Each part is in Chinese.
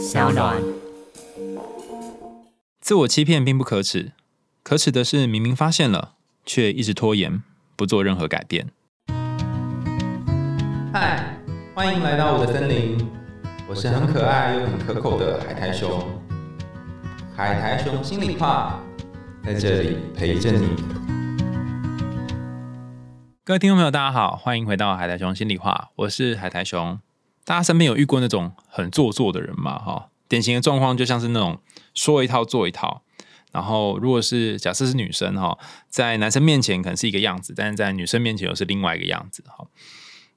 小暖。自我欺骗并不可耻，可耻的是明明发现了，却一直拖延，不做任何改变。嗨，欢迎来到我的森林，我是很可爱又很可口的海苔熊。海苔熊心里话，在这里陪着你。各位听众朋友，大家好，欢迎回到海苔熊心里话，我是海苔熊。大家身边有遇过那种很做作的人吗？哈，典型的状况就像是那种说一套做一套。然后，如果是假设是女生哈，在男生面前可能是一个样子，但是在女生面前又是另外一个样子哈。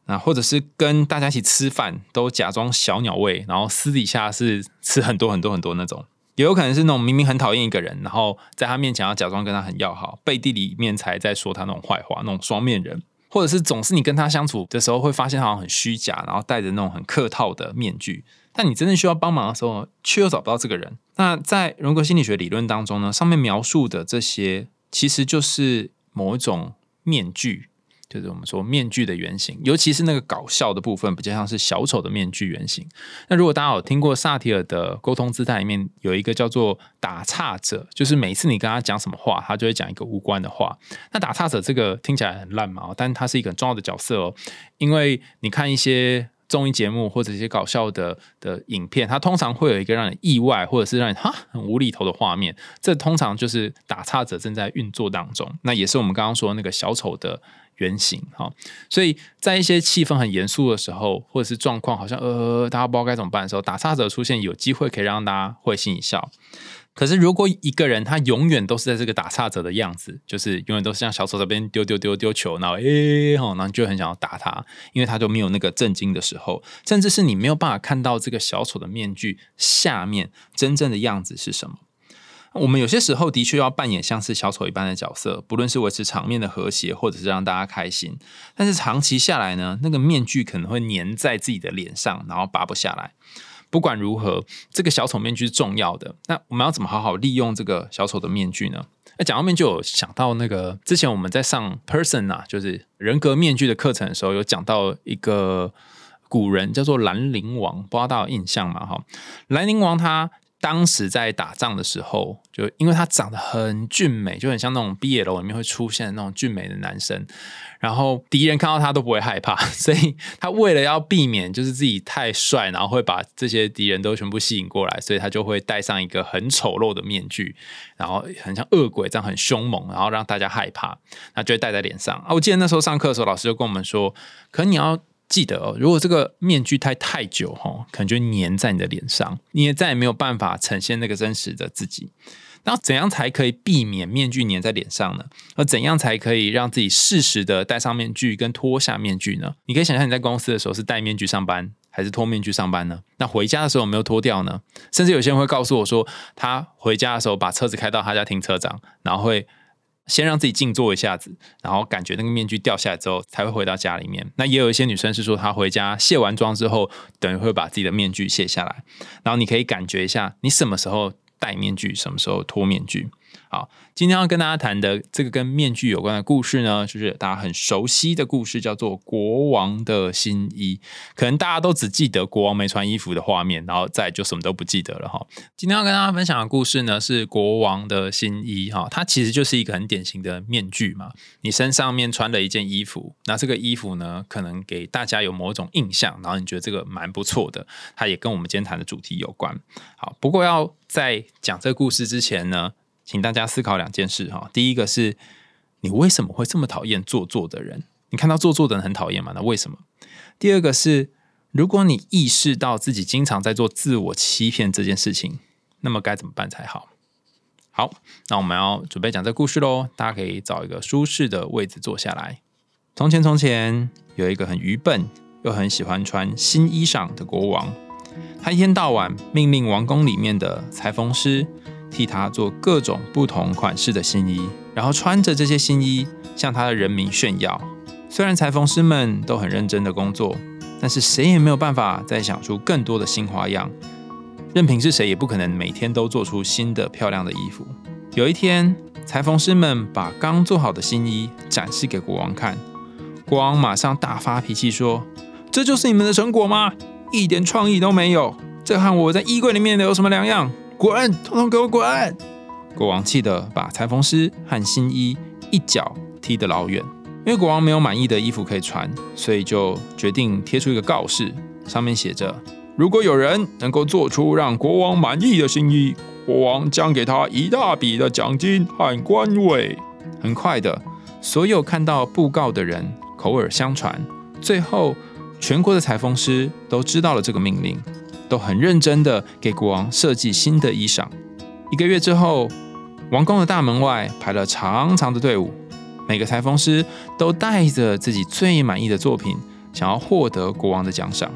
那或者是跟大家一起吃饭，都假装小鸟胃，然后私底下是吃很多很多很多那种。也有可能是那种明明很讨厌一个人，然后在他面前要假装跟他很要好，背地里面才在说他那种坏话，那种双面人。或者是总是你跟他相处的时候，会发现好像很虚假，然后戴着那种很客套的面具。但你真正需要帮忙的时候，却又找不到这个人。那在荣格心理学理论当中呢，上面描述的这些，其实就是某一种面具。就是我们说面具的原型，尤其是那个搞笑的部分，比较像是小丑的面具原型。那如果大家有听过萨提尔的沟通姿态里面有一个叫做打岔者，就是每次你跟他讲什么话，他就会讲一个无关的话。那打岔者这个听起来很烂嘛，但他是一个很重要的角色哦，因为你看一些综艺节目或者一些搞笑的的影片，它通常会有一个让你意外或者是让你哈很无厘头的画面，这通常就是打岔者正在运作当中。那也是我们刚刚说那个小丑的。原型哈，所以在一些气氛很严肃的时候，或者是状况好像呃大家不知道该怎么办的时候，打岔者出现，有机会可以让大家会心一笑。可是如果一个人他永远都是在这个打岔者的样子，就是永远都是像小丑这边丢丢丢丢球，然后诶吼，然后就很想要打他，因为他就没有那个震惊的时候，甚至是你没有办法看到这个小丑的面具下面真正的样子是什么。我们有些时候的确要扮演像是小丑一般的角色，不论是维持场面的和谐，或者是让大家开心。但是长期下来呢，那个面具可能会粘在自己的脸上，然后拔不下来。不管如何，这个小丑面具是重要的。那我们要怎么好好利用这个小丑的面具呢？那讲到面具，有想到那个之前我们在上 person 啊，就是人格面具的课程的时候，有讲到一个古人叫做兰陵王，不知道大家有印象吗？哈，兰陵王他。当时在打仗的时候，就因为他长得很俊美，就很像那种毕业楼里面会出现的那种俊美的男生，然后敌人看到他都不会害怕，所以他为了要避免就是自己太帅，然后会把这些敌人都全部吸引过来，所以他就会戴上一个很丑陋的面具，然后很像恶鬼这样很凶猛，然后让大家害怕，那就会戴在脸上啊。我记得那时候上课的时候，老师就跟我们说，可你要。记得哦，如果这个面具太太久哈，可能就粘在你的脸上，你也再也没有办法呈现那个真实的自己。那怎样才可以避免面具粘在脸上呢？而怎样才可以让自己适时的戴上面具跟脱下面具呢？你可以想象你在公司的时候是戴面具上班，还是脱面具上班呢？那回家的时候有没有脱掉呢？甚至有些人会告诉我说，他回家的时候把车子开到他家停车场，然后会。先让自己静坐一下子，然后感觉那个面具掉下来之后，才会回到家里面。那也有一些女生是说，她回家卸完妆之后，等于会把自己的面具卸下来。然后你可以感觉一下，你什么时候戴面具，什么时候脱面具。好，今天要跟大家谈的这个跟面具有关的故事呢，就是大家很熟悉的故事，叫做《国王的新衣》。可能大家都只记得国王没穿衣服的画面，然后再就什么都不记得了哈。今天要跟大家分享的故事呢，是《国王的新衣》哈，它其实就是一个很典型的面具嘛。你身上面穿了一件衣服，那这个衣服呢，可能给大家有某种印象，然后你觉得这个蛮不错的，它也跟我们今天谈的主题有关。好，不过要在讲这个故事之前呢。请大家思考两件事哈。第一个是，你为什么会这么讨厌做作的人？你看到做作的人很讨厌吗？那为什么？第二个是，如果你意识到自己经常在做自我欺骗这件事情，那么该怎么办才好？好，那我们要准备讲这故事喽。大家可以找一个舒适的位置坐下来。从前，从前有一个很愚笨又很喜欢穿新衣裳的国王，他一天到晚命令王宫里面的裁缝师。替他做各种不同款式的新衣，然后穿着这些新衣向他的人民炫耀。虽然裁缝师们都很认真的工作，但是谁也没有办法再想出更多的新花样。任凭是谁，也不可能每天都做出新的漂亮的衣服。有一天，裁缝师们把刚做好的新衣展示给国王看，国王马上大发脾气说：“这就是你们的成果吗？一点创意都没有！这和我在衣柜里面的有什么两样？滚，统统给我滚！国王气得把裁缝师和新衣一脚踢得老远。因为国王没有满意的衣服可以穿，所以就决定贴出一个告示，上面写着：如果有人能够做出让国王满意的新衣，国王将给他一大笔的奖金和官位。很快的，所有看到布告的人口耳相传，最后全国的裁缝师都知道了这个命令，都很认真的给国王设计新的衣裳。一个月之后，王宫的大门外排了长长的队伍。每个裁缝师都带着自己最满意的作品，想要获得国王的奖赏。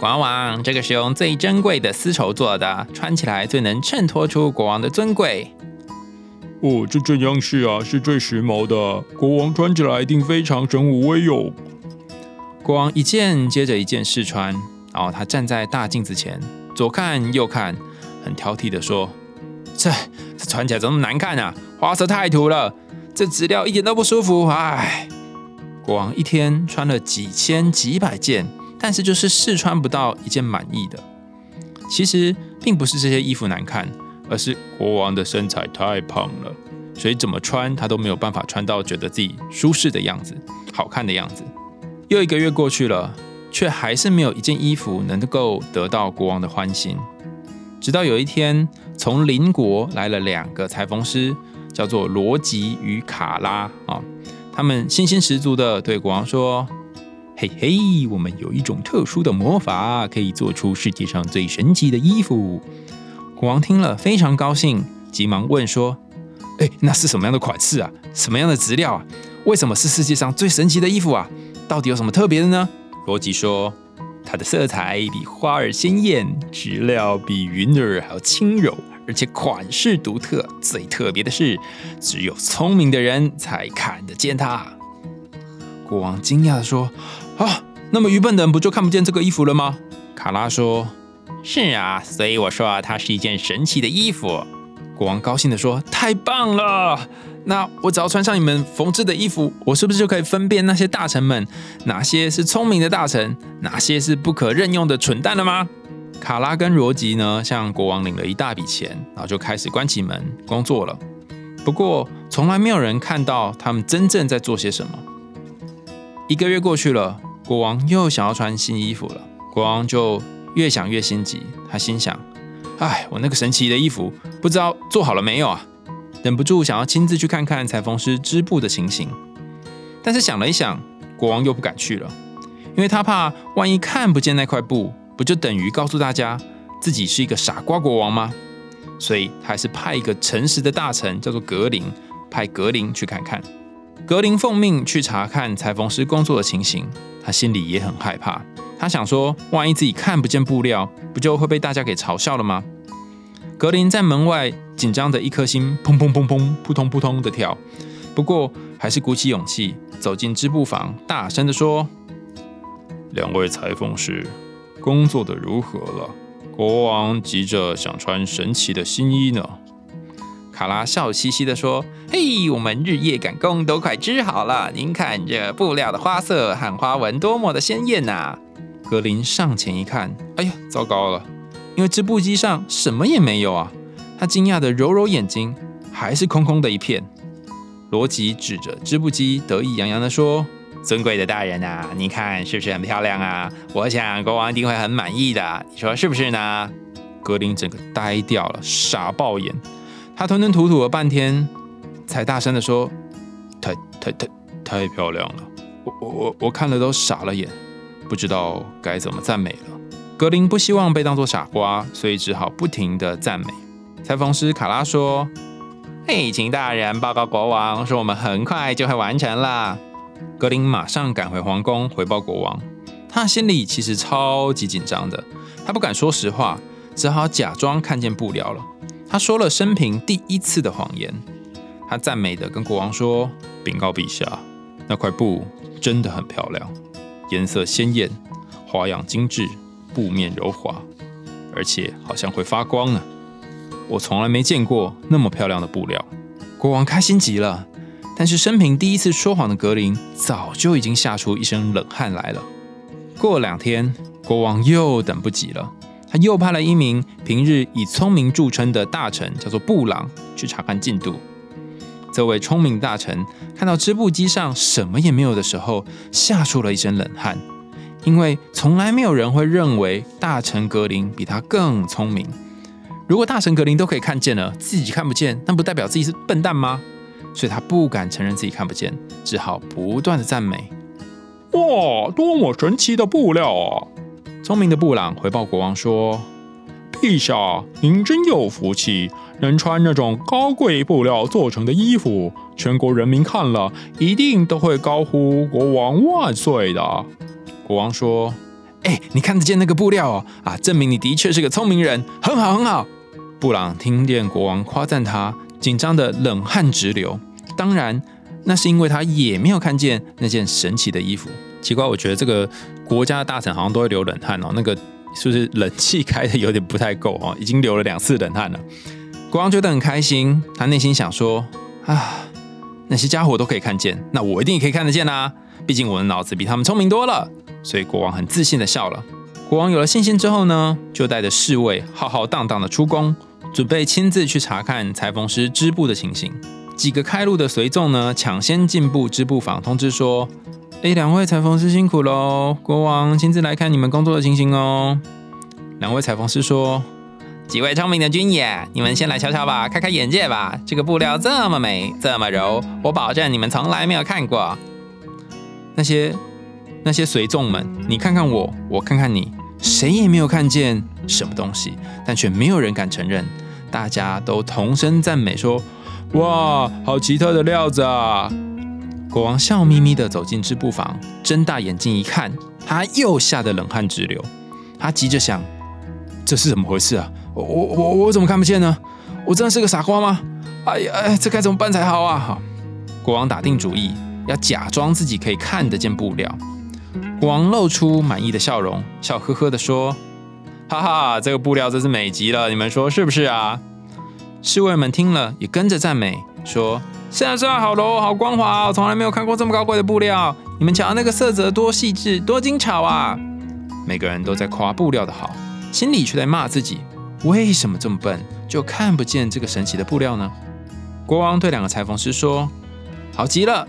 国王，这个是用最珍贵的丝绸做的，穿起来最能衬托出国王的尊贵。哦，这件样式啊，是最时髦的。国王穿起来一定非常神武威勇。国王一件接着一件试穿，然后他站在大镜子前，左看右看，很挑剔的说：“这这穿起来怎么难看啊？花色太土了。”这质料一点都不舒服，唉！国王一天穿了几千几百件，但是就是试穿不到一件满意的。其实并不是这些衣服难看，而是国王的身材太胖了，所以怎么穿他都没有办法穿到觉得自己舒适的样子、好看的样子。又一个月过去了，却还是没有一件衣服能够得到国王的欢心。直到有一天，从邻国来了两个裁缝师。叫做罗吉与卡拉啊，他们信心十足的对国王说：“嘿嘿，我们有一种特殊的魔法，可以做出世界上最神奇的衣服。”国王听了非常高兴，急忙问说：“哎，那是什么样的款式啊？什么样的质料啊？为什么是世界上最神奇的衣服啊？到底有什么特别的呢？”罗吉说：“它的色彩比花儿鲜艳，质料比云儿还要轻柔。”而且款式独特，最特别的是，只有聪明的人才看得见它。国王惊讶的说：“啊，那么愚笨的人不就看不见这个衣服了吗？”卡拉说：“是啊，所以我说它是一件神奇的衣服。”国王高兴的说：“太棒了！那我只要穿上你们缝制的衣服，我是不是就可以分辨那些大臣们哪些是聪明的大臣，哪些是不可任用的蠢蛋了吗？”卡拉跟罗吉呢，向国王领了一大笔钱，然后就开始关起门工作了。不过，从来没有人看到他们真正在做些什么。一个月过去了，国王又想要穿新衣服了。国王就越想越心急，他心想：“哎，我那个神奇的衣服，不知道做好了没有啊？”忍不住想要亲自去看看裁缝师织布的情形。但是想了一想，国王又不敢去了，因为他怕万一看不见那块布。不就等于告诉大家自己是一个傻瓜国王吗？所以他还是派一个诚实的大臣，叫做格林，派格林去看看。格林奉命去查看裁缝师工作的情形，他心里也很害怕。他想说，万一自己看不见布料，不就会被大家给嘲笑了吗？格林在门外紧张的一颗心砰砰砰砰扑通扑通的跳，不过还是鼓起勇气走进织布房，大声的说：“两位裁缝师。”工作的如何了？国王急着想穿神奇的新衣呢。卡拉笑嘻嘻地说：“嘿，我们日夜赶工，都快织好了。您看这布料的花色和花纹多么的鲜艳呐！”格林上前一看，哎呀，糟糕了，因为织布机上什么也没有啊！他惊讶的揉揉眼睛，还是空空的一片。罗吉指着织布机，得意洋洋地说。尊贵的大人啊，你看是不是很漂亮啊？我想国王一定会很满意的，你说是不是呢？格林整个呆掉了，傻爆眼。他吞吞吐吐了半天，才大声的说：“太太太太漂亮了！我我我我看了都傻了眼，不知道该怎么赞美了。”格林不希望被当作傻瓜，所以只好不停的赞美。裁缝师卡拉说：“嘿，请大人报告国王，说我们很快就会完成了。”格林马上赶回皇宫回报国王，他心里其实超级紧张的，他不敢说实话，只好假装看见布料了。他说了生平第一次的谎言，他赞美的跟国王说：“禀告陛下，那块布真的很漂亮，颜色鲜艳，花样精致，布面柔滑，而且好像会发光呢。我从来没见过那么漂亮的布料。”国王开心极了。但是生平第一次说谎的格林早就已经吓出一身冷汗来了。过了两天，国王又等不及了，他又派了一名平日以聪明著称的大臣，叫做布朗，去查看进度。这位聪明大臣看到织布机上什么也没有的时候，吓出了一身冷汗，因为从来没有人会认为大臣格林比他更聪明。如果大臣格林都可以看见了，自己看不见，那不代表自己是笨蛋吗？所以他不敢承认自己看不见，只好不断的赞美：“哇，多么神奇的布料啊！”聪明的布朗回报国王说：“陛下，您真有福气。”能穿那种高贵布料做成的衣服，全国人民看了一定都会高呼“国王万岁”的。国王说：“哎，你看得见那个布料哦？啊，证明你的确是个聪明人，很好，很好。”布朗听见国王夸赞他，紧张的冷汗直流。当然，那是因为他也没有看见那件神奇的衣服。奇怪，我觉得这个国家的大臣好像都会流冷汗哦。那个是不是冷气开的有点不太够哦？已经流了两次冷汗了。国王觉得很开心，他内心想说：“啊，那些家伙都可以看见，那我一定也可以看得见啊！毕竟我的脑子比他们聪明多了。”所以国王很自信的笑了。国王有了信心之后呢，就带着侍卫浩浩荡荡的出宫，准备亲自去查看裁缝师织布的情形。几个开路的随从呢，抢先进步织布坊，通知说：“哎，两位裁缝师辛苦喽，国王亲自来看你们工作的情形哦。”两位裁缝师说。几位聪明的军爷，你们先来瞧瞧吧，开开眼界吧。这个布料这么美，这么柔，我保证你们从来没有看过。那些那些随众们，你看看我，我看看你，谁也没有看见什么东西，但却没有人敢承认。大家都同声赞美说：“哇，好奇特的料子啊！”国王笑眯眯地走进织布房，睁大眼睛一看，他又吓得冷汗直流。他急着想：这是怎么回事啊？我我我怎么看不见呢？我真的是个傻瓜吗？哎呀哎，这该怎么办才好啊？好，国王打定主意要假装自己可以看得见布料。国王露出满意的笑容，笑呵呵的说：“哈哈，这个布料真是美极了，你们说是不是啊？”侍卫们听了也跟着赞美，说：“是啊是啊，好柔好光滑，我从来没有看过这么高贵的布料。你们瞧那个色泽多细致，多精巧啊！”每个人都在夸布料的好，心里却在骂自己。为什么这么笨，就看不见这个神奇的布料呢？国王对两个裁缝师说：“好极了，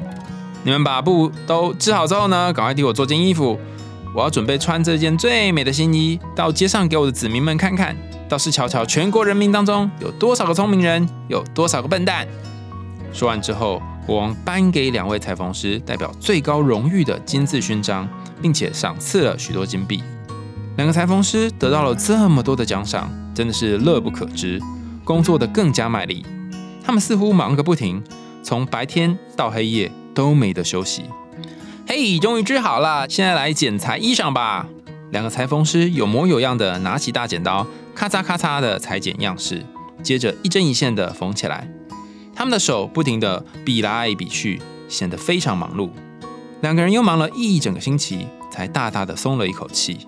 你们把布都织好之后呢，赶快替我做件衣服。我要准备穿这件最美的新衣，到街上给我的子民们看看，倒是瞧瞧全国人民当中有多少个聪明人，有多少个笨蛋。”说完之后，国王颁给两位裁缝师代表最高荣誉的金字勋章，并且赏赐了许多金币。两个裁缝师得到了这么多的奖赏。真的是乐不可支，工作的更加卖力。他们似乎忙个不停，从白天到黑夜都没得休息。嘿，终于织好了，现在来剪裁衣裳吧。两个裁缝师有模有样的拿起大剪刀，咔嚓咔嚓的裁剪样式，接着一针一线的缝起来。他们的手不停的比来比去，显得非常忙碌。两个人又忙了一整个星期，才大大的松了一口气。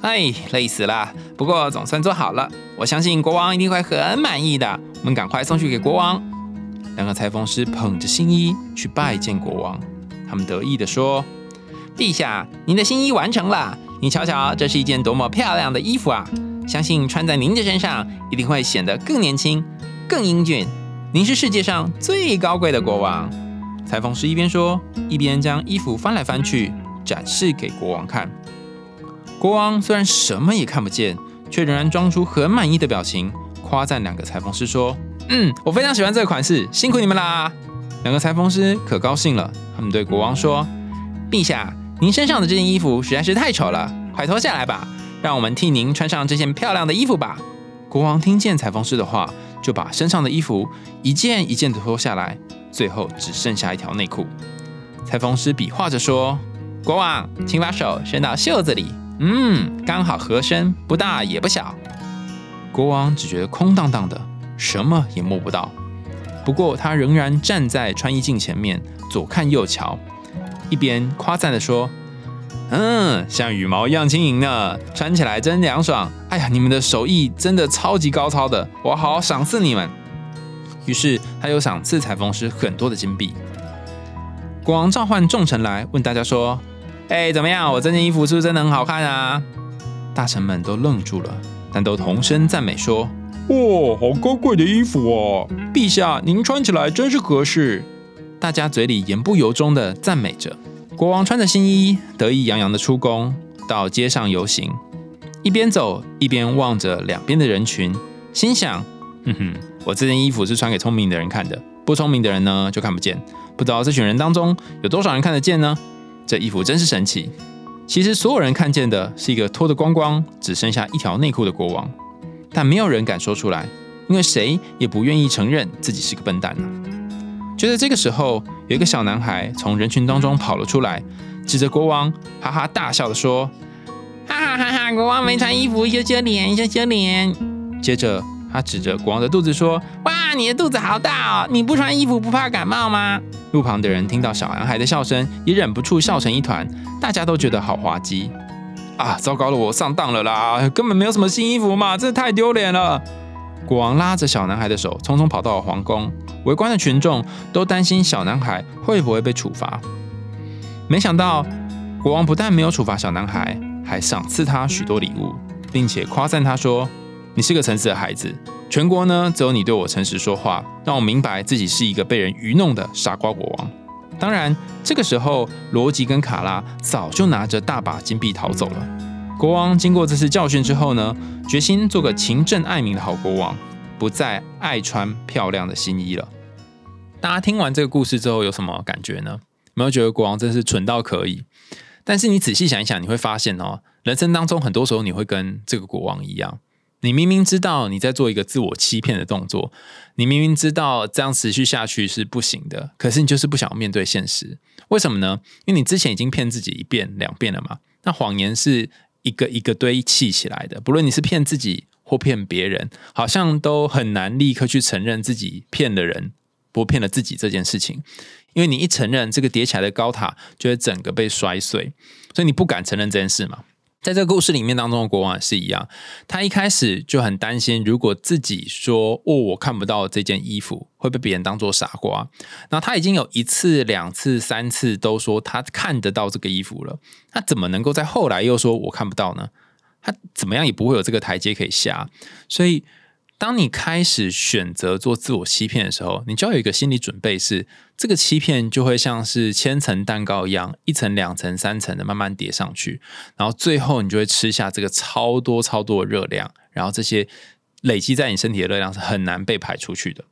哎，累死了！不过总算做好了，我相信国王一定会很满意的。我们赶快送去给国王。两个裁缝师捧着新衣去拜见国王，他们得意地说：“陛下，您的新衣完成了，你瞧瞧，这是一件多么漂亮的衣服啊！相信穿在您的身上，一定会显得更年轻、更英俊。您是世界上最高贵的国王。”裁缝师一边说，一边将衣服翻来翻去，展示给国王看。国王虽然什么也看不见，却仍然装出很满意的表情，夸赞两个裁缝师说：“嗯，我非常喜欢这个款式，辛苦你们啦！”两个裁缝师可高兴了，他们对国王说：“陛下，您身上的这件衣服实在是太丑了，快脱下来吧，让我们替您穿上这件漂亮的衣服吧。”国王听见裁缝师的话，就把身上的衣服一件一件的脱下来，最后只剩下一条内裤。裁缝师比划着说：“国王，请把手伸到袖子里。”嗯，刚好合身，不大也不小。国王只觉得空荡荡的，什么也摸不到。不过他仍然站在穿衣镜前面，左看右瞧，一边夸赞的说：“嗯，像羽毛一样轻盈呢，穿起来真凉爽。哎呀，你们的手艺真的超级高超的，我好好赏赐你们。”于是他又赏赐裁缝师很多的金币。国王召唤众臣来，问大家说。哎，怎么样？我这件衣服是不是真的很好看啊？大臣们都愣住了，但都同声赞美说：“哇，好高贵的衣服哦！陛下，您穿起来真是合适。”大家嘴里言不由衷的赞美着。国王穿着新衣，得意洋洋的出宫，到街上游行，一边走一边望着两边的人群，心想：“哼哼，我这件衣服是穿给聪明的人看的，不聪明的人呢就看不见。不知道这群人当中有多少人看得见呢？这衣服真是神奇。”其实所有人看见的是一个脱得光光、只剩下一条内裤的国王，但没有人敢说出来，因为谁也不愿意承认自己是个笨蛋呢。就在这个时候，有一个小男孩从人群当中跑了出来，指着国王，哈哈大笑的说：“哈哈哈哈！国王没穿衣服，羞羞脸，羞羞脸。”接着他指着国王的肚子说：“哇，你的肚子好大哦！你不穿衣服不怕感冒吗？”路旁的人听到小男孩的笑声，也忍不住笑成一团。大家都觉得好滑稽啊！糟糕了，我上当了啦！根本没有什么新衣服嘛，这太丢脸了。国王拉着小男孩的手，匆匆跑到了皇宫。围观的群众都担心小男孩会不会被处罚。没想到，国王不但没有处罚小男孩，还赏赐他许多礼物，并且夸赞他说：“你是个诚实的孩子。全国呢，只有你对我诚实说话，让我明白自己是一个被人愚弄的傻瓜国王。”当然，这个时候罗吉跟卡拉早就拿着大把金币逃走了。国王经过这次教训之后呢，决心做个勤政爱民的好国王，不再爱穿漂亮的新衣了。大家听完这个故事之后有什么感觉呢？有没有觉得国王真是蠢到可以？但是你仔细想一想，你会发现哦，人生当中很多时候你会跟这个国王一样。你明明知道你在做一个自我欺骗的动作，你明明知道这样持续下去是不行的，可是你就是不想要面对现实。为什么呢？因为你之前已经骗自己一遍两遍了嘛。那谎言是一个一个堆砌起来的，不论你是骗自己或骗别人，好像都很难立刻去承认自己骗了人，不骗了自己这件事情。因为你一承认，这个叠起来的高塔就会整个被摔碎，所以你不敢承认这件事嘛。在这个故事里面当中的国王也是一样，他一开始就很担心，如果自己说“哦，我看不到这件衣服”，会被别人当做傻瓜。那他已经有一次、两次、三次都说他看得到这个衣服了，他怎么能够在后来又说我看不到呢？他怎么样也不会有这个台阶可以下，所以。当你开始选择做自我欺骗的时候，你就要有一个心理准备，是这个欺骗就会像是千层蛋糕一样，一层、两层、三层的慢慢叠上去，然后最后你就会吃下这个超多超多的热量，然后这些累积在你身体的热量是很难被排出去的，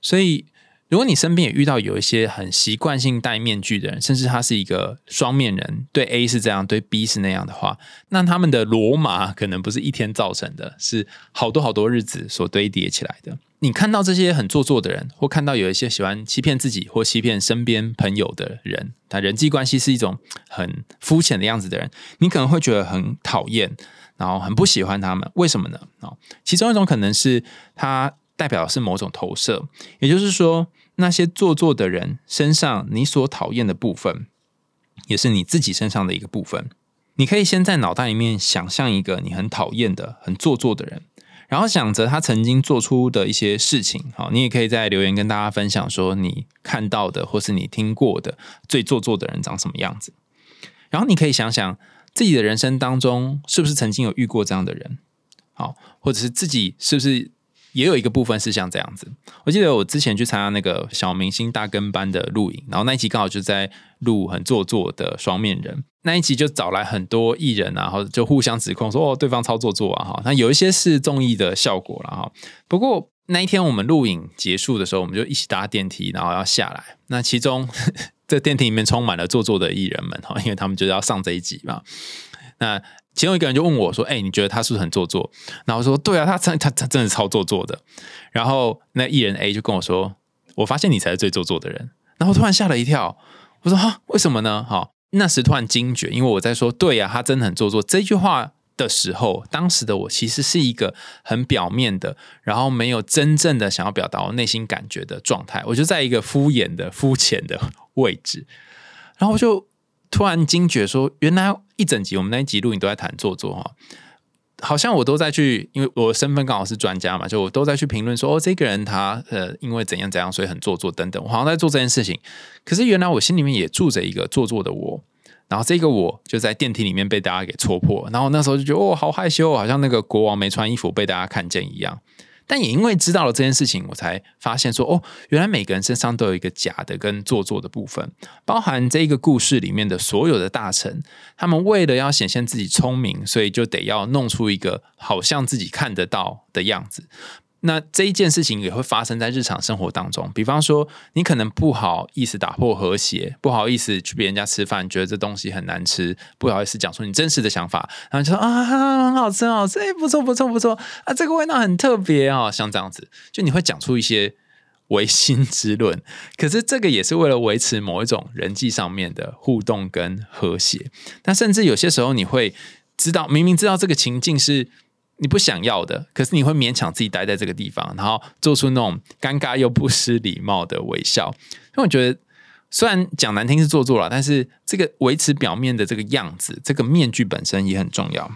所以。如果你身边也遇到有一些很习惯性戴面具的人，甚至他是一个双面人，对 A 是这样，对 B 是那样的话，那他们的罗马可能不是一天造成的，是好多好多日子所堆叠起来的。你看到这些很做作的人，或看到有一些喜欢欺骗自己或欺骗身边朋友的人，他人际关系是一种很肤浅的样子的人，你可能会觉得很讨厌，然后很不喜欢他们。为什么呢？啊，其中一种可能是他代表的是某种投射，也就是说。那些做作的人身上，你所讨厌的部分，也是你自己身上的一个部分。你可以先在脑袋里面想象一个你很讨厌的、很做作的人，然后想着他曾经做出的一些事情。好，你也可以在留言跟大家分享，说你看到的或是你听过的最做作的人长什么样子。然后你可以想想自己的人生当中，是不是曾经有遇过这样的人？好，或者是自己是不是？也有一个部分是像这样子，我记得我之前去参加那个小明星大跟班的录影，然后那一集刚好就在录很做作的双面人，那一集就找来很多艺人，然后就互相指控说哦对方操作做啊哈，那有一些是综艺的效果了哈。不过那一天我们录影结束的时候，我们就一起搭电梯，然后要下来，那其中 这电梯里面充满了做作的艺人们哈，因为他们就要上这一集嘛，那。其中一个人就问我说：“哎，你觉得他是不是很做作？”然后我说：“对啊，他真他他真的超做作的。”然后那艺人 A 就跟我说：“我发现你才是最做作的人。”然后突然吓了一跳，我说：“哈，为什么呢？”哈，那时突然惊觉，因为我在说“对呀，他真的很做作”这句话的时候，当时的我其实是一个很表面的，然后没有真正的想要表达我内心感觉的状态，我就在一个敷衍的、肤浅的位置，然后我就。突然惊觉说，原来一整集我们那一集录影都在谈做作哈，好像我都在去，因为我身份刚好是专家嘛，就我都在去评论说，哦，这个人他呃，因为怎样怎样，所以很做作等等，我好像在做这件事情。可是原来我心里面也住着一个做作的我，然后这个我就在电梯里面被大家给戳破，然后那时候就觉得哦，好害羞，好像那个国王没穿衣服被大家看见一样。但也因为知道了这件事情，我才发现说，哦，原来每个人身上都有一个假的跟做作的部分，包含这一个故事里面的所有的大臣，他们为了要显现自己聪明，所以就得要弄出一个好像自己看得到的样子。那这一件事情也会发生在日常生活当中，比方说，你可能不好意思打破和谐，不好意思去别人家吃饭，觉得这东西很难吃，不好意思讲出你真实的想法，然后就说啊，很好吃，很好吃，哎，不错，不错，不错啊，这个味道很特别啊，像这样子，就你会讲出一些唯心之论，可是这个也是为了维持某一种人际上面的互动跟和谐，但甚至有些时候你会知道，明明知道这个情境是。你不想要的，可是你会勉强自己待在这个地方，然后做出那种尴尬又不失礼貌的微笑。因为我觉得，虽然讲难听是做作了，但是这个维持表面的这个样子，这个面具本身也很重要。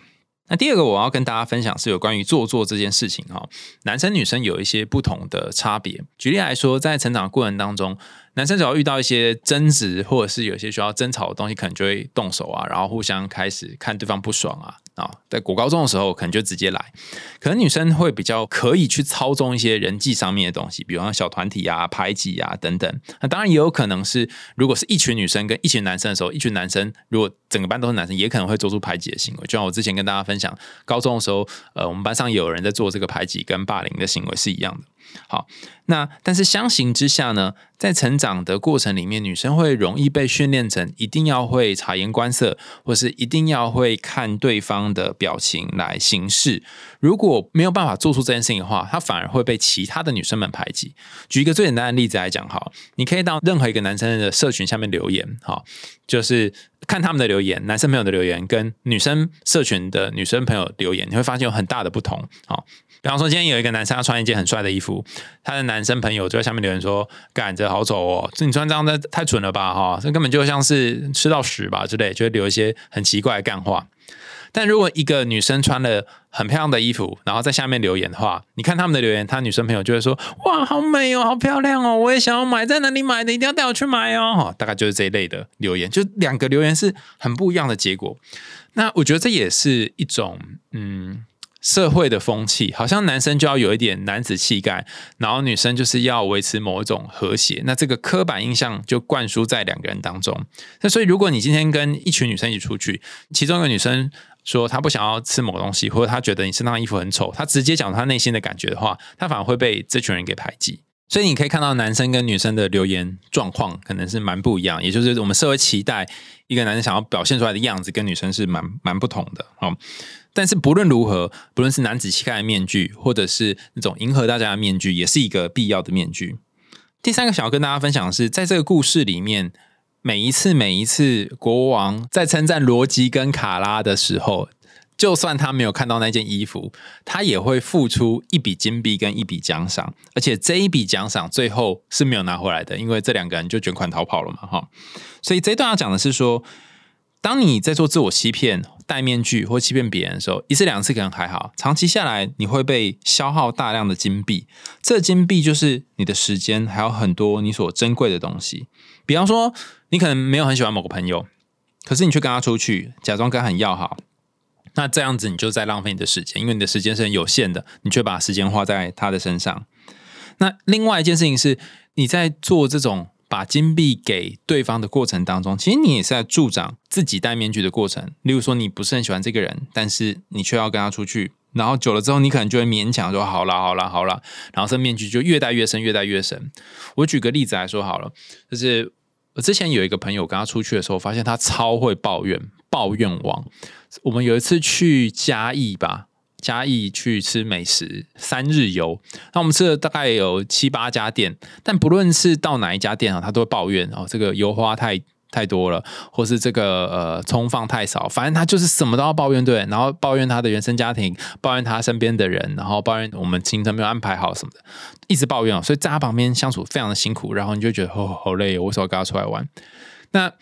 那第二个我要跟大家分享是有关于做作这件事情哈，男生女生有一些不同的差别。举例来说，在成长过程当中。男生只要遇到一些争执，或者是有些需要争吵的东西，可能就会动手啊，然后互相开始看对方不爽啊啊！在国高中的时候，可能就直接来。可能女生会比较可以去操纵一些人际上面的东西，比方小团体啊、排挤啊等等。那当然也有可能是，如果是一群女生跟一群男生的时候，一群男生如果整个班都是男生，也可能会做出排挤的行为。就像我之前跟大家分享，高中的时候，呃，我们班上有人在做这个排挤跟霸凌的行为是一样的。好，那但是相形之下呢，在成长的过程里面，女生会容易被训练成一定要会察言观色，或是一定要会看对方的表情来行事。如果没有办法做出这件事情的话，她反而会被其他的女生们排挤。举一个最简单的例子来讲，哈，你可以到任何一个男生的社群下面留言，哈，就是看他们的留言，男生朋友的留言跟女生社群的女生朋友留言，你会发现有很大的不同，好。比方说，今天有一个男生他穿一件很帅的衣服，他的男生朋友就在下面留言说：“干这好丑哦，这你穿这样的太蠢了吧，哈，这根本就像是吃到屎吧之类，就会留一些很奇怪的干话。”但如果一个女生穿了很漂亮的衣服，然后在下面留言的话，你看他们的留言，他女生朋友就会说：“哇，好美哦，好漂亮哦，我也想要买，在哪里买的？一定要带我去买哦。”哈，大概就是这一类的留言，就两个留言是很不一样的结果。那我觉得这也是一种嗯。社会的风气好像男生就要有一点男子气概，然后女生就是要维持某一种和谐。那这个刻板印象就灌输在两个人当中。那所以，如果你今天跟一群女生一起出去，其中一个女生说她不想要吃某个东西，或者她觉得你身上衣服很丑，她直接讲她内心的感觉的话，她反而会被这群人给排挤。所以你可以看到男生跟女生的留言状况可能是蛮不一样，也就是我们社会期待一个男生想要表现出来的样子跟女生是蛮蛮不同的。好，但是不论如何，不论是男子气概的面具，或者是那种迎合大家的面具，也是一个必要的面具。第三个想要跟大家分享的是，在这个故事里面，每一次每一次国王在称赞罗辑跟卡拉的时候。就算他没有看到那件衣服，他也会付出一笔金币跟一笔奖赏，而且这一笔奖赏最后是没有拿回来的，因为这两个人就卷款逃跑了嘛，哈。所以这一段要讲的是说，当你在做自我欺骗、戴面具或欺骗别人的时候，一次两次可能还好，长期下来你会被消耗大量的金币，这金币就是你的时间，还有很多你所珍贵的东西。比方说，你可能没有很喜欢某个朋友，可是你却跟他出去，假装跟他很要好。那这样子你就在浪费你的时间，因为你的时间是很有限的，你却把时间花在他的身上。那另外一件事情是，你在做这种把金币给对方的过程当中，其实你也是在助长自己戴面具的过程。例如说，你不是很喜欢这个人，但是你却要跟他出去，然后久了之后，你可能就会勉强说好了，好了，好了，然后这面具就越戴越深，越戴越深。我举个例子来说好了，就是我之前有一个朋友跟他出去的时候，发现他超会抱怨，抱怨王。我们有一次去嘉义吧，嘉义去吃美食，三日游。那我们吃了大概有七八家店，但不论是到哪一家店啊，他都会抱怨哦，这个油花太太多了，或是这个呃葱放太少，反正他就是什么都要抱怨，对。然后抱怨他的原生家庭，抱怨他身边的人，然后抱怨我们行程没有安排好什么的，一直抱怨哦。所以在他旁边相处非常的辛苦，然后你就觉得哦好累，我为什么跟他出来玩？那。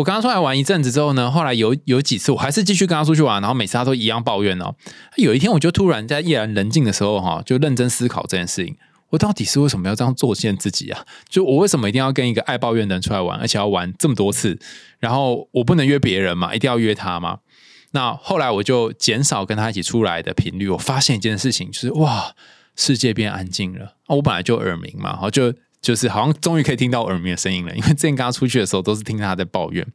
我刚刚出来玩一阵子之后呢，后来有有几次我还是继续跟他出去玩，然后每次他都一样抱怨哦。有一天我就突然在夜阑人静的时候哈，就认真思考这件事情。我到底是为什么要这样作践自己啊？就我为什么一定要跟一个爱抱怨的人出来玩，而且要玩这么多次？然后我不能约别人嘛，一定要约他吗？那后来我就减少跟他一起出来的频率。我发现一件事情，就是哇，世界变安静了。我本来就耳鸣嘛，然后就。就是好像终于可以听到耳鸣的声音了，因为之前跟他出去的时候都是听他在抱怨。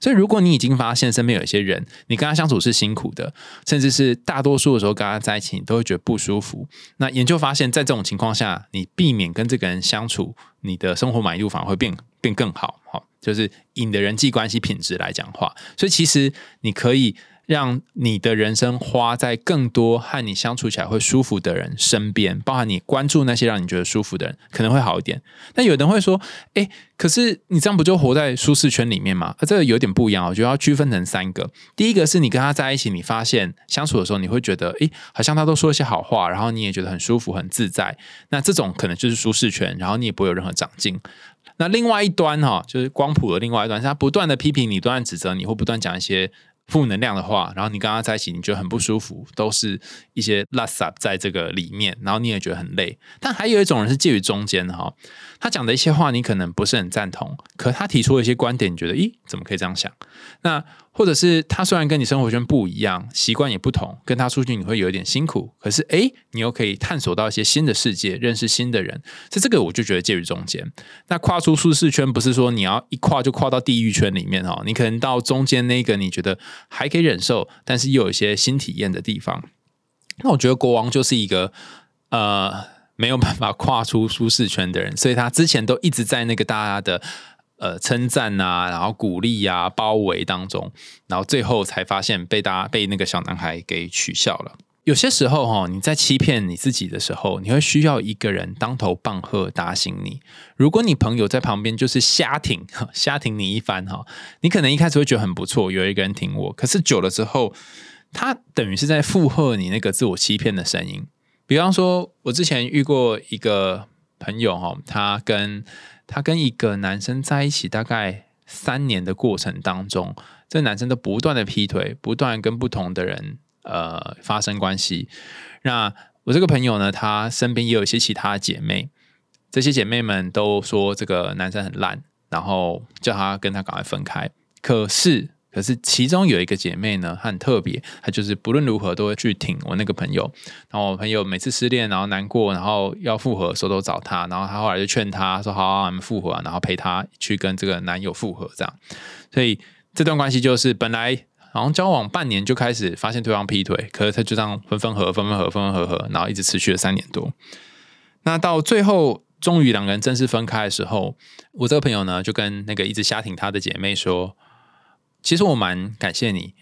所以如果你已经发现身边有一些人，你跟他相处是辛苦的，甚至是大多数的时候跟他在一起你都会觉得不舒服，那研究发现，在这种情况下，你避免跟这个人相处，你的生活满意度反而会变变更好。好，就是以你的人际关系品质来讲话，所以其实你可以。让你的人生花在更多和你相处起来会舒服的人身边，包含你关注那些让你觉得舒服的人，可能会好一点。但有人会说：“哎，可是你这样不就活在舒适圈里面吗？”这个有点不一样。我觉得要区分成三个。第一个是你跟他在一起，你发现相处的时候，你会觉得：“哎，好像他都说一些好话，然后你也觉得很舒服、很自在。”那这种可能就是舒适圈，然后你也不会有任何长进。那另外一端哈，就是光谱的另外一端，是他不断的批评你，不断指责你，或不断讲一些。负能量的话，然后你跟他在一起，你觉得很不舒服，都是一些垃圾在这个里面，然后你也觉得很累。但还有一种人是介于中间的哈，他讲的一些话你可能不是很赞同，可他提出了一些观点，你觉得咦，怎么可以这样想？那。或者是他虽然跟你生活圈不一样，习惯也不同，跟他出去你会有一点辛苦，可是诶，你又可以探索到一些新的世界，认识新的人，所以这个我就觉得介于中间。那跨出舒适圈，不是说你要一跨就跨到地狱圈里面哈，你可能到中间那个你觉得还可以忍受，但是又有一些新体验的地方。那我觉得国王就是一个呃没有办法跨出舒适圈的人，所以他之前都一直在那个大家的。呃，称赞啊，然后鼓励啊，包围当中，然后最后才发现被大家被那个小男孩给取笑了。有些时候哈，你在欺骗你自己的时候，你会需要一个人当头棒喝打醒你。如果你朋友在旁边就是瞎挺 瞎挺你一番哈，你可能一开始会觉得很不错，有一个人挺我。可是久了之后，他等于是在附和你那个自我欺骗的声音。比方说，我之前遇过一个朋友哈，他跟她跟一个男生在一起大概三年的过程当中，这男生都不断的劈腿，不断跟不同的人呃发生关系。那我这个朋友呢，她身边也有一些其他姐妹，这些姐妹们都说这个男生很烂，然后叫她跟他赶快分开。可是。可是其中有一个姐妹呢，她很特别，她就是不论如何都会去挺我那个朋友。然后我朋友每次失恋，然后难过，然后要复合的时候都找她。然后她后来就劝他说：“好，我们复合。”然后陪她去跟这个男友复合，这样。所以这段关系就是本来好像交往半年就开始发现对方劈腿，可是他就这样分分合，分分合合，分分合合，然后一直持续了三年多。那到最后终于两个人正式分开的时候，我这个朋友呢就跟那个一直瞎挺他的姐妹说。其实我蛮感谢你，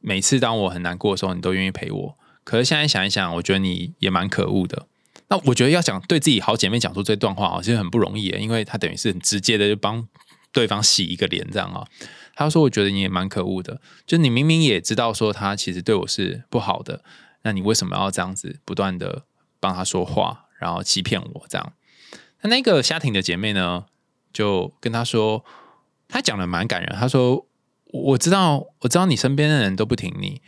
每次当我很难过的时候，你都愿意陪我。可是现在想一想，我觉得你也蛮可恶的。那我觉得要讲对自己好姐妹讲出这段话啊，其实很不容易，因为她等于是很直接的就帮对方洗一个脸这样啊。她说：“我觉得你也蛮可恶的，就你明明也知道说她其实对我是不好的，那你为什么要这样子不断的帮她说话，然后欺骗我这样？”那那个家庭的姐妹呢，就跟她说，她讲的蛮感人。她说。我知道，我知道你身边的人都不挺你。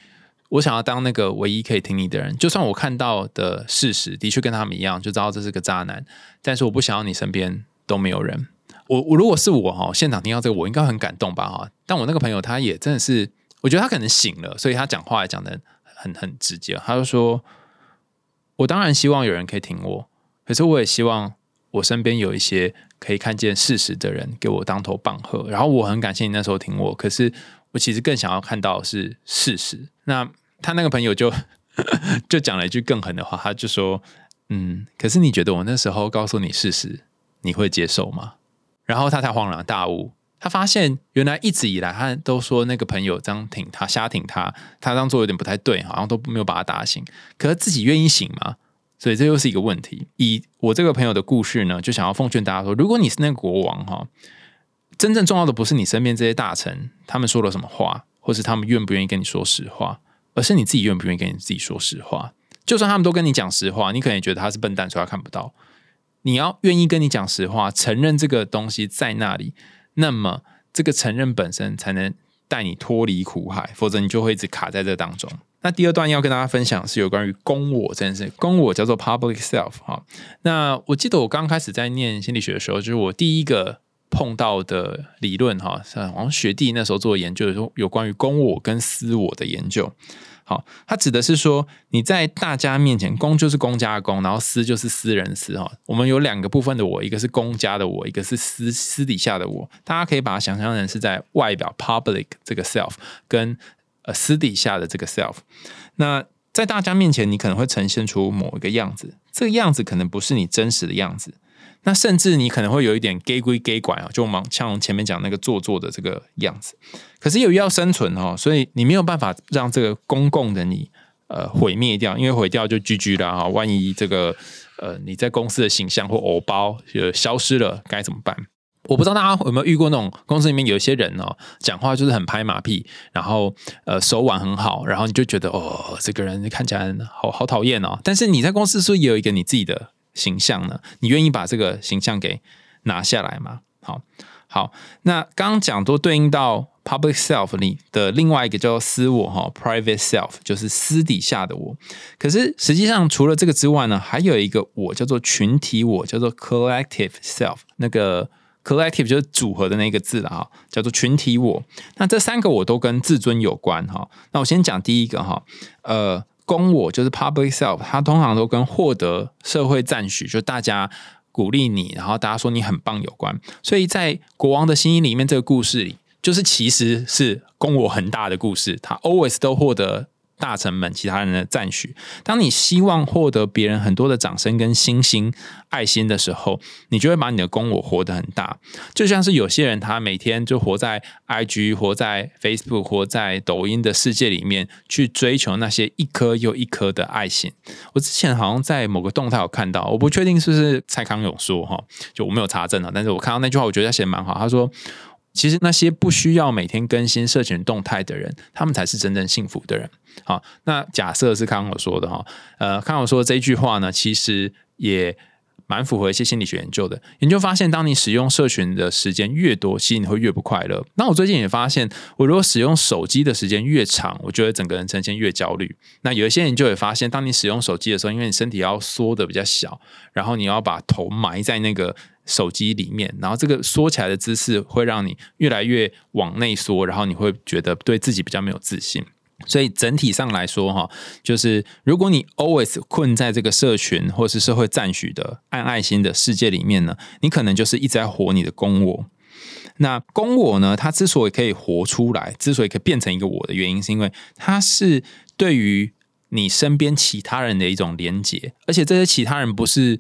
我想要当那个唯一可以挺你的人。就算我看到的事实的确跟他们一样，就知道这是个渣男，但是我不想要你身边都没有人。我我如果是我哈，现场听到这个，我应该很感动吧哈。但我那个朋友他也真的是，我觉得他可能醒了，所以他讲话也讲的很很直接。他就说：“我当然希望有人可以挺我，可是我也希望我身边有一些。”可以看见事实的人给我当头棒喝，然后我很感谢你那时候挺我。可是我其实更想要看到是事实。那他那个朋友就 就讲了一句更狠的话，他就说：“嗯，可是你觉得我那时候告诉你事实，你会接受吗？”然后他才恍然大悟，他发现原来一直以来他都说那个朋友这样挺他，瞎挺他，他这样做有点不太对，好像都没有把他打醒。可是自己愿意醒吗？所以这又是一个问题。以我这个朋友的故事呢，就想要奉劝大家说：如果你是那个国王哈，真正重要的不是你身边这些大臣他们说了什么话，或是他们愿不愿意跟你说实话，而是你自己愿不愿意跟你自己说实话。就算他们都跟你讲实话，你可能也觉得他是笨蛋，所以他看不到。你要愿意跟你讲实话，承认这个东西在那里，那么这个承认本身才能带你脱离苦海，否则你就会一直卡在这当中。那第二段要跟大家分享是有关于公我这件事，公我叫做 public self 哈。那我记得我刚开始在念心理学的时候，就是我第一个碰到的理论哈，好像学弟那时候做研究的时候，有关于公我跟私我的研究。好，它指的是说你在大家面前，公就是公家的公，然后私就是私人私哈。我们有两个部分的我，一个是公家的我，一个是私私底下的我。大家可以把它想象成是在外表 public 这个 self 跟。呃，私底下的这个 self，那在大家面前，你可能会呈现出某一个样子，这个样子可能不是你真实的样子，那甚至你可能会有一点 gay 归 gay 管啊，就忙像前面讲那个做作的这个样子。可是由于要生存哦，所以你没有办法让这个公共的你呃毁灭掉，因为毁掉就 GG 了哈。万一这个呃你在公司的形象或偶包呃消失了，该怎么办？我不知道大家有没有遇过那种公司里面有一些人哦，讲话就是很拍马屁，然后呃手腕很好，然后你就觉得哦，这个人看起来好好讨厌哦。但是你在公司是不是也有一个你自己的形象呢？你愿意把这个形象给拿下来吗？好，好，那刚刚讲都对应到 public self 里的另外一个叫做私我哈，private self 就是私底下的我。可是实际上除了这个之外呢，还有一个我叫做群体我，叫做 collective self 那个。Collective 就是组合的那个字了哈，叫做群体我。那这三个我都跟自尊有关哈。那我先讲第一个哈，呃，公我就是 Public Self，它通常都跟获得社会赞许，就大家鼓励你，然后大家说你很棒有关。所以在国王的心意里面，这个故事里，就是其实是公我很大的故事，他 always 都获得。大臣们、其他人的赞许。当你希望获得别人很多的掌声跟星星、爱心的时候，你就会把你的公我活得很大。就像是有些人，他每天就活在 IG、活在 Facebook、活在抖音的世界里面，去追求那些一颗又一颗的爱心。我之前好像在某个动态有看到，我不确定是不是蔡康永说哈，就我没有查证啊，但是我看到那句话，我觉得他写的蛮好。他说。其实那些不需要每天更新社群动态的人，他们才是真正幸福的人。好，那假设是康我说的哈，呃，康我说的这句话呢，其实也蛮符合一些心理学研究的。研究发现，当你使用社群的时间越多，其实你会越不快乐。那我最近也发现，我如果使用手机的时间越长，我觉得整个人呈现越焦虑。那有一些研究也发现，当你使用手机的时候，因为你身体要缩的比较小，然后你要把头埋在那个。手机里面，然后这个缩起来的姿势会让你越来越往内缩，然后你会觉得对自己比较没有自信。所以整体上来说，哈，就是如果你 always 困在这个社群或是社会赞许的按爱心的世界里面呢，你可能就是一直在活你的公我。那公我呢，它之所以可以活出来，之所以可以变成一个我的原因，是因为它是对于你身边其他人的一种连结，而且这些其他人不是。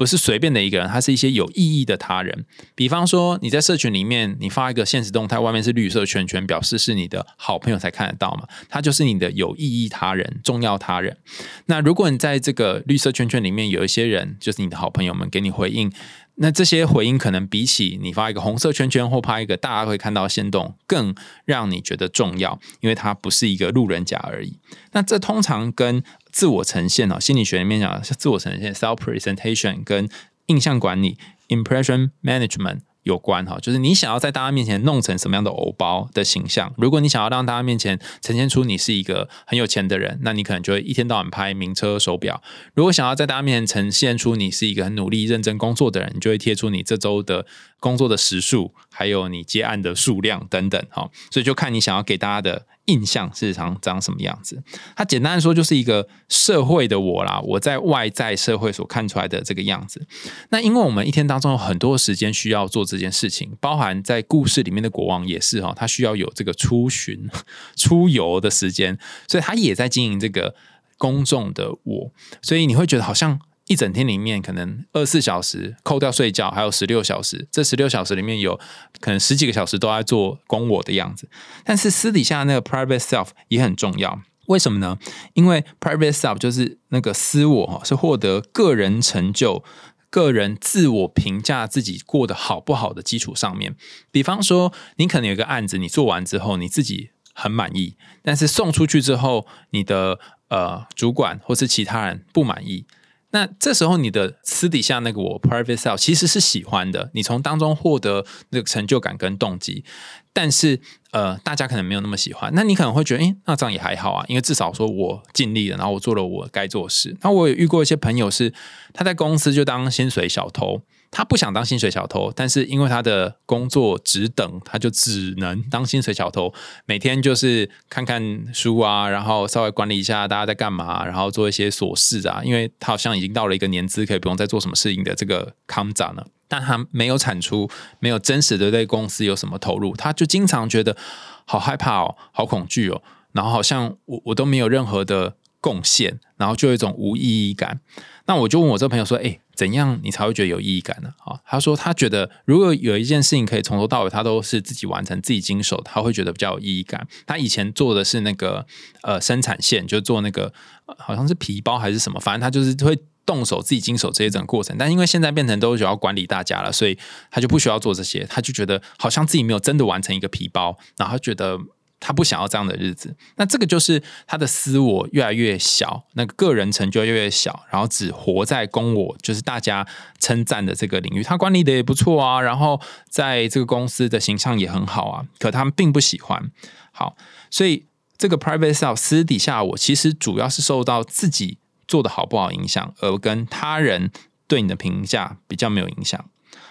不是随便的一个人，他是一些有意义的他人。比方说，你在社群里面，你发一个现实动态，外面是绿色圈圈，表示是你的好朋友才看得到嘛？他就是你的有意义他人、重要他人。那如果你在这个绿色圈圈里面有一些人，就是你的好朋友们，给你回应。那这些回应可能比起你发一个红色圈圈或拍一个大家会看到的线动，更让你觉得重要，因为它不是一个路人甲而已。那这通常跟自我呈现哦，心理学里面讲自我呈现 （self presentation） 跟印象管理 （impression management）。有关哈，就是你想要在大家面前弄成什么样的偶包的形象。如果你想要让大家面前呈现出你是一个很有钱的人，那你可能就会一天到晚拍名车手表。如果想要在大家面前呈现出你是一个很努力认真工作的人，你就会贴出你这周的工作的时数，还有你接案的数量等等哈。所以就看你想要给大家的。印象事实上长什么样子？它简单的说就是一个社会的我啦，我在外在社会所看出来的这个样子。那因为我们一天当中有很多时间需要做这件事情，包含在故事里面的国王也是哈，他需要有这个出巡、出游的时间，所以他也在经营这个公众的我，所以你会觉得好像。一整天里面，可能二十四小时扣掉睡觉，还有十六小时。这十六小时里面有可能十几个小时都在做公我的样子。但是私底下那个 private self 也很重要。为什么呢？因为 private self 就是那个私我哈，是获得个人成就、个人自我评价自己过得好不好的基础上面。比方说，你可能有个案子，你做完之后你自己很满意，但是送出去之后，你的呃主管或是其他人不满意。那这时候你的私底下那个我 private self 其实是喜欢的，你从当中获得那个成就感跟动机，但是呃，大家可能没有那么喜欢。那你可能会觉得，诶，那这样也还好啊，因为至少说我尽力了，然后我做了我该做的事。那我有遇过一些朋友是他在公司就当薪水小偷。他不想当薪水小偷，但是因为他的工作只等，他就只能当薪水小偷。每天就是看看书啊，然后稍微管理一下大家在干嘛，然后做一些琐事啊。因为他好像已经到了一个年资，可以不用再做什么事情的这个康长了。但他没有产出，没有真实的对公司有什么投入，他就经常觉得好害怕哦，好恐惧哦，然后好像我我都没有任何的贡献，然后就有一种无意义感。那我就问我这朋友说：“哎。”怎样你才会觉得有意义感呢？啊，他说他觉得如果有一件事情可以从头到尾他都是自己完成、自己经手，他会觉得比较有意义感。他以前做的是那个呃生产线，就做那个好像是皮包还是什么，反正他就是会动手自己经手这一整个过程。但因为现在变成都需要管理大家了，所以他就不需要做这些，他就觉得好像自己没有真的完成一个皮包，然后觉得。他不想要这样的日子，那这个就是他的私我越来越小，那个个人成就越来越小，然后只活在公我，就是大家称赞的这个领域。他管理的也不错啊，然后在这个公司的形象也很好啊，可他们并不喜欢。好，所以这个 private self 私底下我其实主要是受到自己做的好不好影响，而跟他人对你的评价比较没有影响。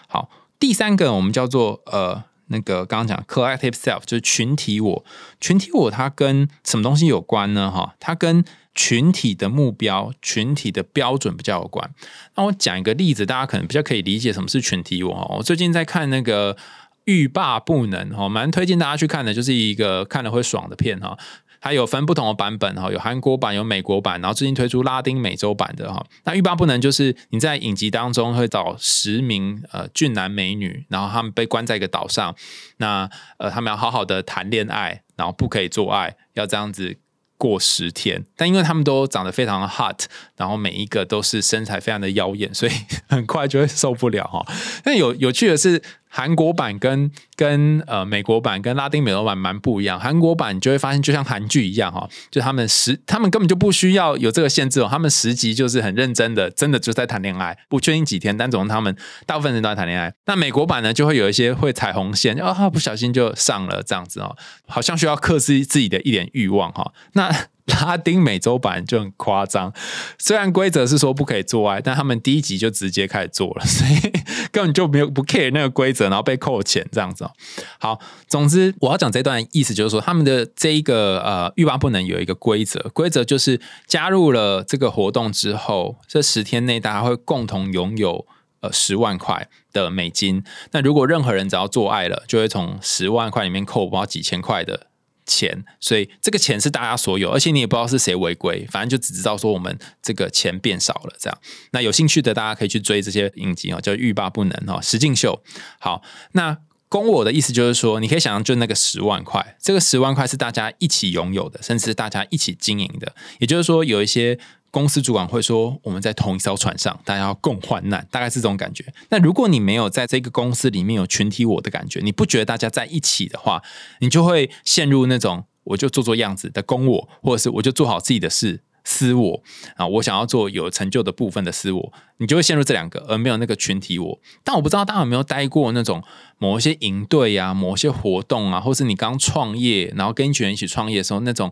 好，第三个我们叫做呃。那个刚刚讲 collective self 就是群体我，群体我它跟什么东西有关呢？哈，它跟群体的目标、群体的标准比较有关。那我讲一个例子，大家可能比较可以理解什么是群体我。我最近在看那个欲罢不能，哈，蛮推荐大家去看的，就是一个看了会爽的片，哈。它有分不同的版本哈，有韩国版，有美国版，然后最近推出拉丁美洲版的哈。那欲罢不能就是你在影集当中会找十名呃俊男美女，然后他们被关在一个岛上，那呃他们要好好的谈恋爱，然后不可以做爱，要这样子过十天。但因为他们都长得非常的 hot，然后每一个都是身材非常的妖艳，所以很快就会受不了哈。但有有趣的是。韩国版跟跟呃美国版跟拉丁美洲版蛮不一样。韩国版你就会发现，就像韩剧一样哈，就他们十他们根本就不需要有这个限制哦，他们十集就是很认真的，真的就在谈恋爱，不确定几天，但总之他们大部分人都在谈恋爱。那美国版呢，就会有一些会彩虹线，啊不小心就上了这样子哦，好像需要克制自己的一点欲望哈。那拉丁美洲版就很夸张，虽然规则是说不可以做爱，但他们第一集就直接开始做了，所以根本就没有不 care 那个规则，然后被扣钱这样子。好，总之我要讲这段意思就是说，他们的这一个呃欲罢不能有一个规则，规则就是加入了这个活动之后，这十天内大家会共同拥有呃十万块的美金。那如果任何人只要做爱了，就会从十万块里面扣不到几千块的。钱，所以这个钱是大家所有，而且你也不知道是谁违规，反正就只知道说我们这个钱变少了，这样。那有兴趣的大家可以去追这些影集哦，叫欲罢不能哦，石敬秀。好，那公我的意思就是说，你可以想象，就那个十万块，这个十万块是大家一起拥有的，甚至大家一起经营的，也就是说有一些。公司主管会说：“我们在同一艘船上，大家要共患难，大概是这种感觉。那如果你没有在这个公司里面有群体我的感觉，你不觉得大家在一起的话，你就会陷入那种我就做做样子的公我，或者是我就做好自己的事私我啊，我想要做有成就的部分的私我，你就会陷入这两个，而没有那个群体我。但我不知道大家有没有待过那种某一些营队啊，某些活动啊，或是你刚创业，然后跟一群人一起创业的时候那种。”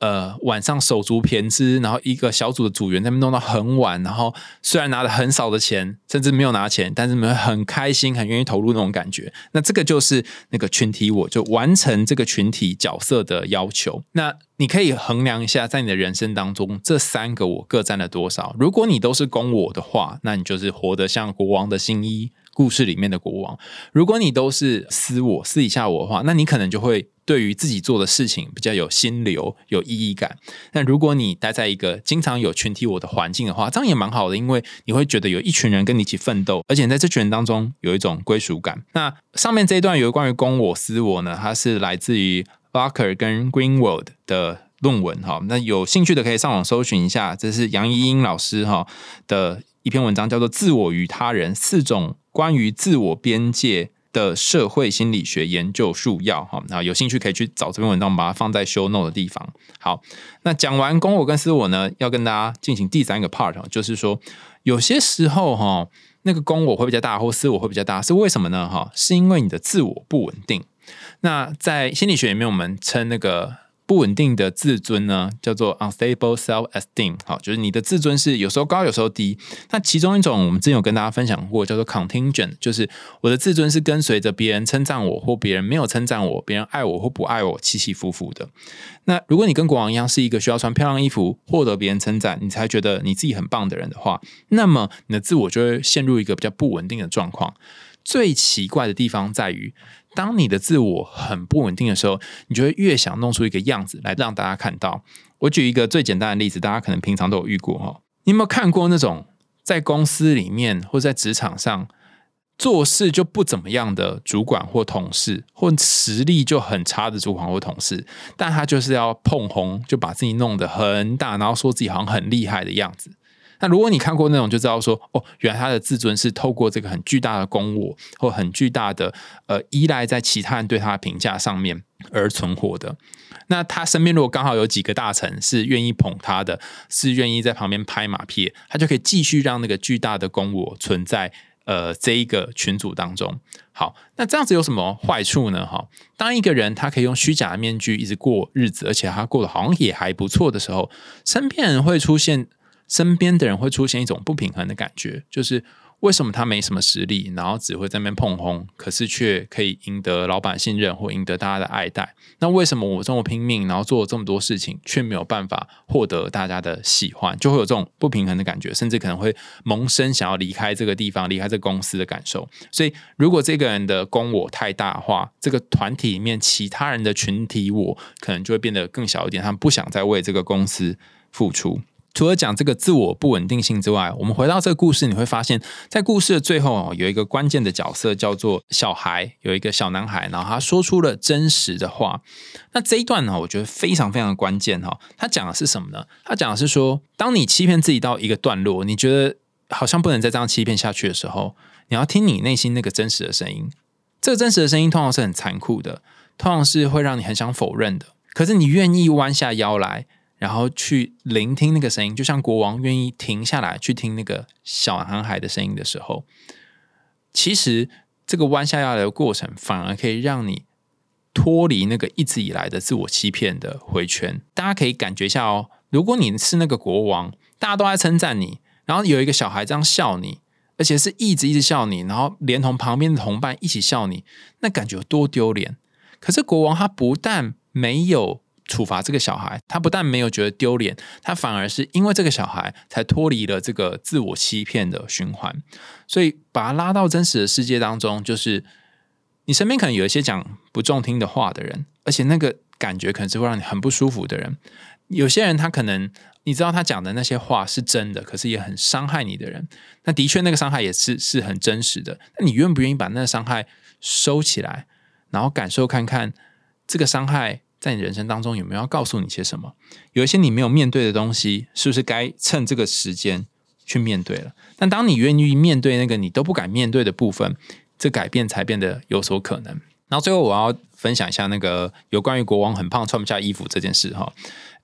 呃，晚上手足胼胝，然后一个小组的组员在那边弄到很晚，然后虽然拿了很少的钱，甚至没有拿钱，但是们很开心，很愿意投入那种感觉。那这个就是那个群体，我就完成这个群体角色的要求。那你可以衡量一下，在你的人生当中，这三个我各占了多少？如果你都是公我的话，那你就是活得像国王的新衣故事里面的国王；如果你都是私我、私底下我的话，那你可能就会。对于自己做的事情比较有心流、有意义感。那如果你待在一个经常有群体我的环境的话，这样也蛮好的，因为你会觉得有一群人跟你一起奋斗，而且在这群人当中有一种归属感。那上面这一段有关于公我、私我呢，它是来自于 Barker 跟 Greenwald 的论文哈。那有兴趣的可以上网搜寻一下，这是杨怡英老师哈的一篇文章，叫做《自我与他人四种关于自我边界》。的社会心理学研究术要哈，那有兴趣可以去找这篇文章，把它放在 show note 的地方。好，那讲完公我跟私我呢，要跟大家进行第三个 part，就是说有些时候哈，那个公我会比较大，或私我会比较大，是为什么呢？哈，是因为你的自我不稳定。那在心理学里面，我们称那个。不稳定的自尊呢，叫做 unstable self-esteem。好，就是你的自尊是有时候高，有时候低。那其中一种，我们之前有跟大家分享过，叫做 contingent，就是我的自尊是跟随着别人称赞我，或别人没有称赞我，别人爱我或不爱我，起起伏伏的。那如果你跟国王一样，是一个需要穿漂亮衣服，获得别人称赞，你才觉得你自己很棒的人的话，那么你的自我就会陷入一个比较不稳定的状况。最奇怪的地方在于。当你的自我很不稳定的时候，你就会越想弄出一个样子来让大家看到。我举一个最简单的例子，大家可能平常都有遇过哈。你有没有看过那种在公司里面或在职场上做事就不怎么样的主管或同事，或实力就很差的主管或同事，但他就是要碰红，就把自己弄得很大，然后说自己好像很厉害的样子。那如果你看过那种，就知道说，哦，原来他的自尊是透过这个很巨大的公我，或很巨大的呃依赖在其他人对他的评价上面而存活的。那他身边如果刚好有几个大臣是愿意捧他的，是愿意在旁边拍马屁，他就可以继续让那个巨大的公我存在呃这一个群组当中。好，那这样子有什么坏处呢？哈，当一个人他可以用虚假的面具一直过日子，而且他过得好像也还不错的时候，身边人会出现。身边的人会出现一种不平衡的感觉，就是为什么他没什么实力，然后只会在那边碰轰，可是却可以赢得老板信任或赢得大家的爱戴？那为什么我这么拼命，然后做了这么多事情，却没有办法获得大家的喜欢？就会有这种不平衡的感觉，甚至可能会萌生想要离开这个地方、离开这个公司的感受。所以，如果这个人的公我太大的话，这个团体里面其他人的群体我可能就会变得更小一点，他们不想再为这个公司付出。除了讲这个自我不稳定性之外，我们回到这个故事，你会发现在故事的最后哦，有一个关键的角色叫做小孩，有一个小男孩，然后他说出了真实的话。那这一段呢，我觉得非常非常的关键哈。他讲的是什么呢？他讲的是说，当你欺骗自己到一个段落，你觉得好像不能再这样欺骗下去的时候，你要听你内心那个真实的声音。这个真实的声音通常是很残酷的，通常是会让你很想否认的。可是你愿意弯下腰来。然后去聆听那个声音，就像国王愿意停下来去听那个小男孩的声音的时候，其实这个弯下腰的过程，反而可以让你脱离那个一直以来的自我欺骗的回圈。大家可以感觉一下哦，如果你是那个国王，大家都在称赞你，然后有一个小孩这样笑你，而且是一直一直笑你，然后连同旁边的同伴一起笑你，那感觉有多丢脸。可是国王他不但没有。处罚这个小孩，他不但没有觉得丢脸，他反而是因为这个小孩才脱离了这个自我欺骗的循环，所以把他拉到真实的世界当中，就是你身边可能有一些讲不中听的话的人，而且那个感觉可能是会让你很不舒服的人。有些人他可能你知道他讲的那些话是真的，可是也很伤害你的人。那的确那个伤害也是是很真实的。那你愿不愿意把那个伤害收起来，然后感受看看这个伤害？在你人生当中有没有要告诉你些什么？有一些你没有面对的东西，是不是该趁这个时间去面对了？但当你愿意面对那个你都不敢面对的部分，这改变才变得有所可能。然后最后我要分享一下那个有关于国王很胖穿不下衣服这件事哈。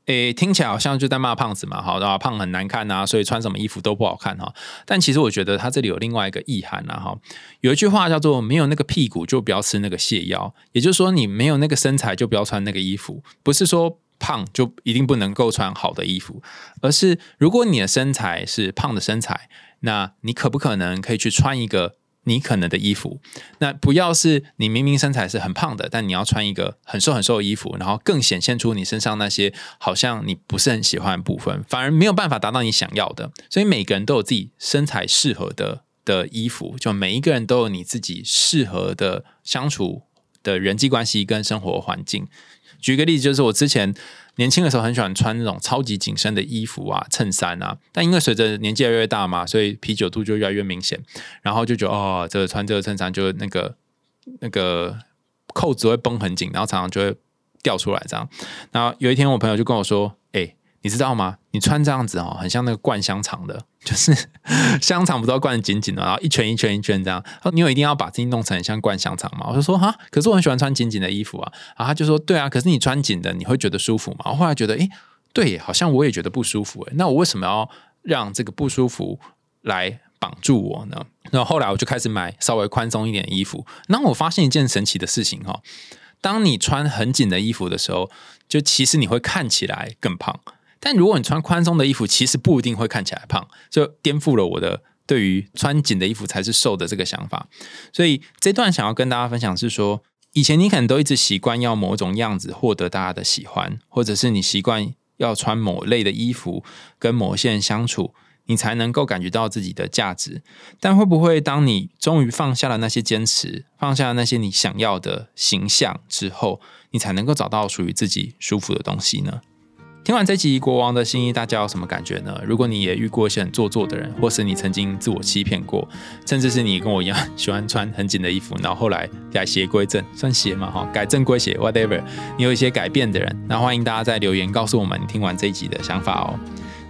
诶，听起来好像就在骂胖子嘛，好，然后胖很难看呐，所以穿什么衣服都不好看哈。但其实我觉得他这里有另外一个意涵呐，哈，有一句话叫做“没有那个屁股就不要吃那个泻药”，也就是说，你没有那个身材就不要穿那个衣服，不是说胖就一定不能够穿好的衣服，而是如果你的身材是胖的身材，那你可不可能可以去穿一个？你可能的衣服，那不要是你明明身材是很胖的，但你要穿一个很瘦很瘦的衣服，然后更显现出你身上那些好像你不是很喜欢的部分，反而没有办法达到你想要的。所以每个人都有自己身材适合的的衣服，就每一个人都有你自己适合的相处的人际关系跟生活环境。举个例子，就是我之前。年轻的时候很喜欢穿那种超级紧身的衣服啊、衬衫啊，但因为随着年纪越来越大嘛，所以啤酒肚就越来越明显，然后就觉得哦，这个穿这个衬衫就那个那个扣子会绷很紧，然后常常就会掉出来这样。然后有一天我朋友就跟我说：“，你知道吗？你穿这样子哦，很像那个灌香肠的，就是香肠不都要灌紧紧的，然后一圈一圈一圈这样。他说你有一定要把自己弄成很像灌香肠吗？我就说哈，可是我很喜欢穿紧紧的衣服啊。然后他就说对啊，可是你穿紧的你会觉得舒服吗？我后来觉得诶，对，好像我也觉得不舒服诶。那我为什么要让这个不舒服来绑住我呢？然后来我就开始买稍微宽松一点的衣服。那我发现一件神奇的事情哈，当你穿很紧的衣服的时候，就其实你会看起来更胖。但如果你穿宽松的衣服，其实不一定会看起来胖，就颠覆了我的对于穿紧的衣服才是瘦的这个想法。所以这段想要跟大家分享是说，以前你可能都一直习惯要某种样子获得大家的喜欢，或者是你习惯要穿某类的衣服跟某些人相处，你才能够感觉到自己的价值。但会不会当你终于放下了那些坚持，放下了那些你想要的形象之后，你才能够找到属于自己舒服的东西呢？听完这集《国王的新衣》，大家有什么感觉呢？如果你也遇过一些很做作的人，或是你曾经自我欺骗过，甚至是你跟我一样喜欢穿很紧的衣服，然后后来改邪归正，算邪嘛哈？改正归邪，whatever。你有一些改变的人，那欢迎大家在留言告诉我们你听完这一集的想法哦。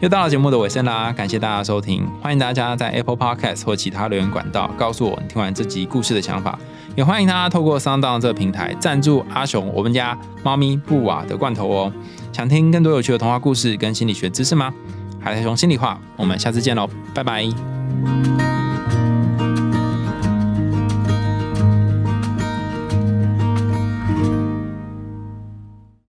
又到了节目的尾声啦，感谢大家收听，欢迎大家在 Apple Podcast 或其他留言管道告诉我你听完这集故事的想法，也欢迎大家透过 Sound 这个平台赞助阿雄我们家猫咪布瓦的罐头哦。想听更多有趣的童话故事跟心理学知识吗？海苔熊心里话，我们下次见喽，拜拜。